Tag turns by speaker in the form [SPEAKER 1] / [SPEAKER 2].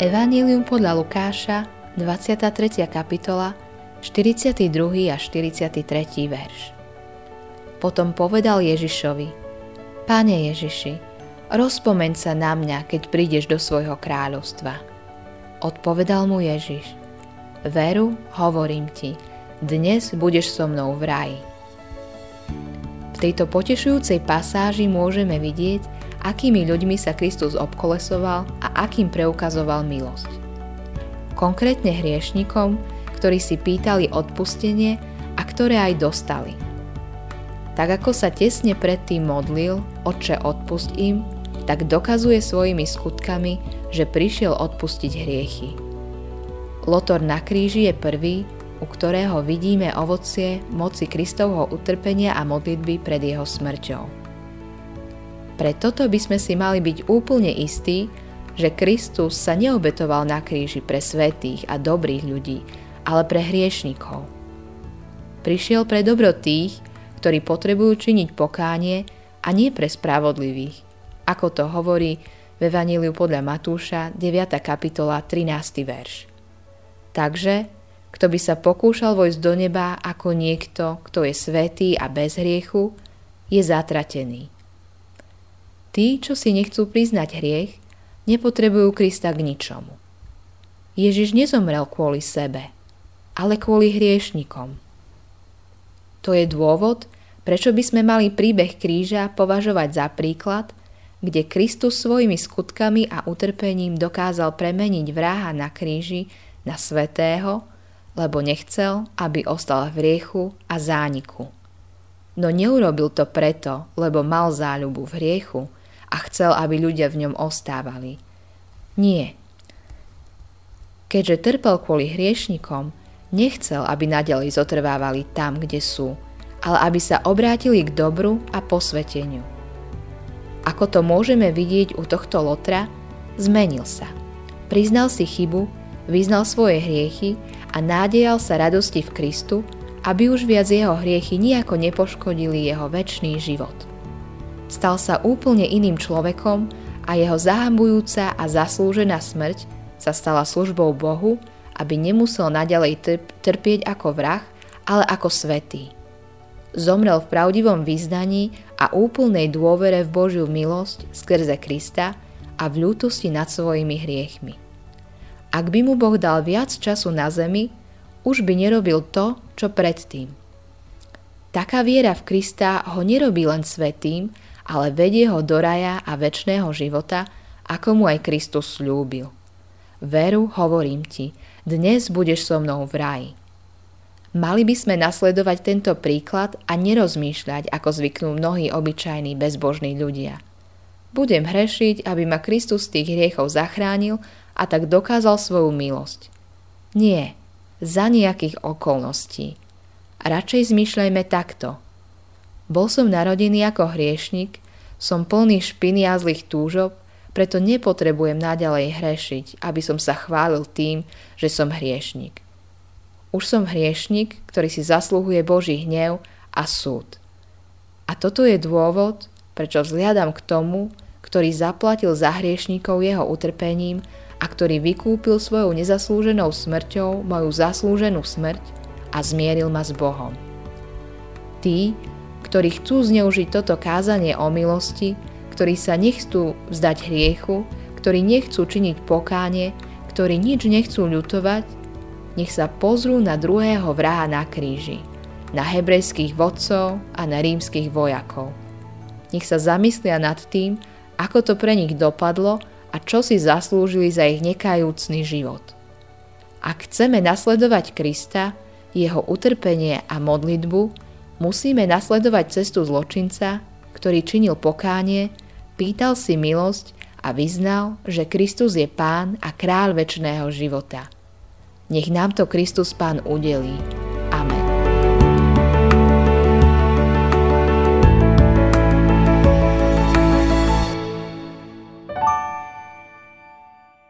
[SPEAKER 1] Evangelium podľa Lukáša, 23. kapitola, 42. a 43. verš. Potom povedal Ježišovi, Pane Ježiši, rozpomeň sa na mňa, keď prídeš do svojho kráľovstva. Odpovedal mu Ježiš, Veru, hovorím ti, dnes budeš so mnou v raji. V tejto potešujúcej pasáži môžeme vidieť, akými ľuďmi sa Kristus obkolesoval a akým preukazoval milosť. Konkrétne hriešnikom, ktorí si pýtali odpustenie a ktoré aj dostali. Tak ako sa tesne predtým modlil, Otče odpust im, tak dokazuje svojimi skutkami, že prišiel odpustiť hriechy. Lotor na kríži je prvý, u ktorého vidíme ovocie moci Kristovho utrpenia a modlitby pred jeho smrťou. Pre toto by sme si mali byť úplne istí, že Kristus sa neobetoval na kríži pre svetých a dobrých ľudí, ale pre hriešnikov. Prišiel pre dobro tých, ktorí potrebujú činiť pokánie a nie pre spravodlivých, ako to hovorí v Evaníliu podľa Matúša 9. kapitola 13. verš. Takže, kto by sa pokúšal vojsť do neba ako niekto, kto je svetý a bez hriechu, je zatratený. Tí, čo si nechcú priznať hriech, nepotrebujú Krista k ničomu. Ježiš nezomrel kvôli sebe, ale kvôli hriešnikom. To je dôvod, prečo by sme mali príbeh kríža považovať za príklad, kde Kristus svojimi skutkami a utrpením dokázal premeniť vraha na kríži na svetého, lebo nechcel, aby ostal v hriechu a zániku. No neurobil to preto, lebo mal záľubu v hriechu, a chcel, aby ľudia v ňom ostávali. Nie. Keďže trpel kvôli hriešnikom, nechcel, aby nadalej zotrvávali tam, kde sú, ale aby sa obrátili k dobru a posveteniu. Ako to môžeme vidieť u tohto Lotra, zmenil sa. Priznal si chybu, vyznal svoje hriechy a nádejal sa radosti v Kristu, aby už viac jeho hriechy nejako nepoškodili jeho väčší život. Stal sa úplne iným človekom a jeho zahambujúca a zaslúžená smrť sa stala službou Bohu, aby nemusel naďalej trp- trpieť ako vrah, ale ako svetý. Zomrel v pravdivom význaní a úplnej dôvere v Božiu milosť skrze Krista a v ľútosti nad svojimi hriechmi. Ak by mu Boh dal viac času na zemi, už by nerobil to, čo predtým. Taká viera v Krista ho nerobí len svetým, ale vedie ho do raja a väčšného života, ako mu aj Kristus slúbil. Veru, hovorím ti, dnes budeš so mnou v raji. Mali by sme nasledovať tento príklad a nerozmýšľať, ako zvyknú mnohí obyčajní bezbožní ľudia. Budem hrešiť, aby ma Kristus z tých hriechov zachránil a tak dokázal svoju milosť. Nie, za nejakých okolností. Radšej zmýšľajme takto – bol som narodený ako hriešnik, som plný špiny a zlých túžob, preto nepotrebujem naďalej hrešiť, aby som sa chválil tým, že som hriešnik. Už som hriešnik, ktorý si zaslúhuje Boží hnev a súd. A toto je dôvod, prečo vzhliadam k tomu, ktorý zaplatil za hriešníkov jeho utrpením a ktorý vykúpil svojou nezaslúženou smrťou moju zaslúženú smrť a zmieril ma s Bohom. Tí, ktorí chcú zneužiť toto kázanie o milosti, ktorí sa nechcú vzdať hriechu, ktorí nechcú činiť pokánie, ktorí nič nechcú ľutovať, nech sa pozrú na druhého vraha na kríži, na hebrejských vodcov a na rímskych vojakov. Nech sa zamyslia nad tým, ako to pre nich dopadlo a čo si zaslúžili za ich nekajúcný život. Ak chceme nasledovať Krista, jeho utrpenie a modlitbu, Musíme nasledovať cestu zločinca, ktorý činil pokánie, pýtal si milosť a vyznal, že Kristus je Pán a Kráľ väčšného života. Nech nám to Kristus Pán udelí.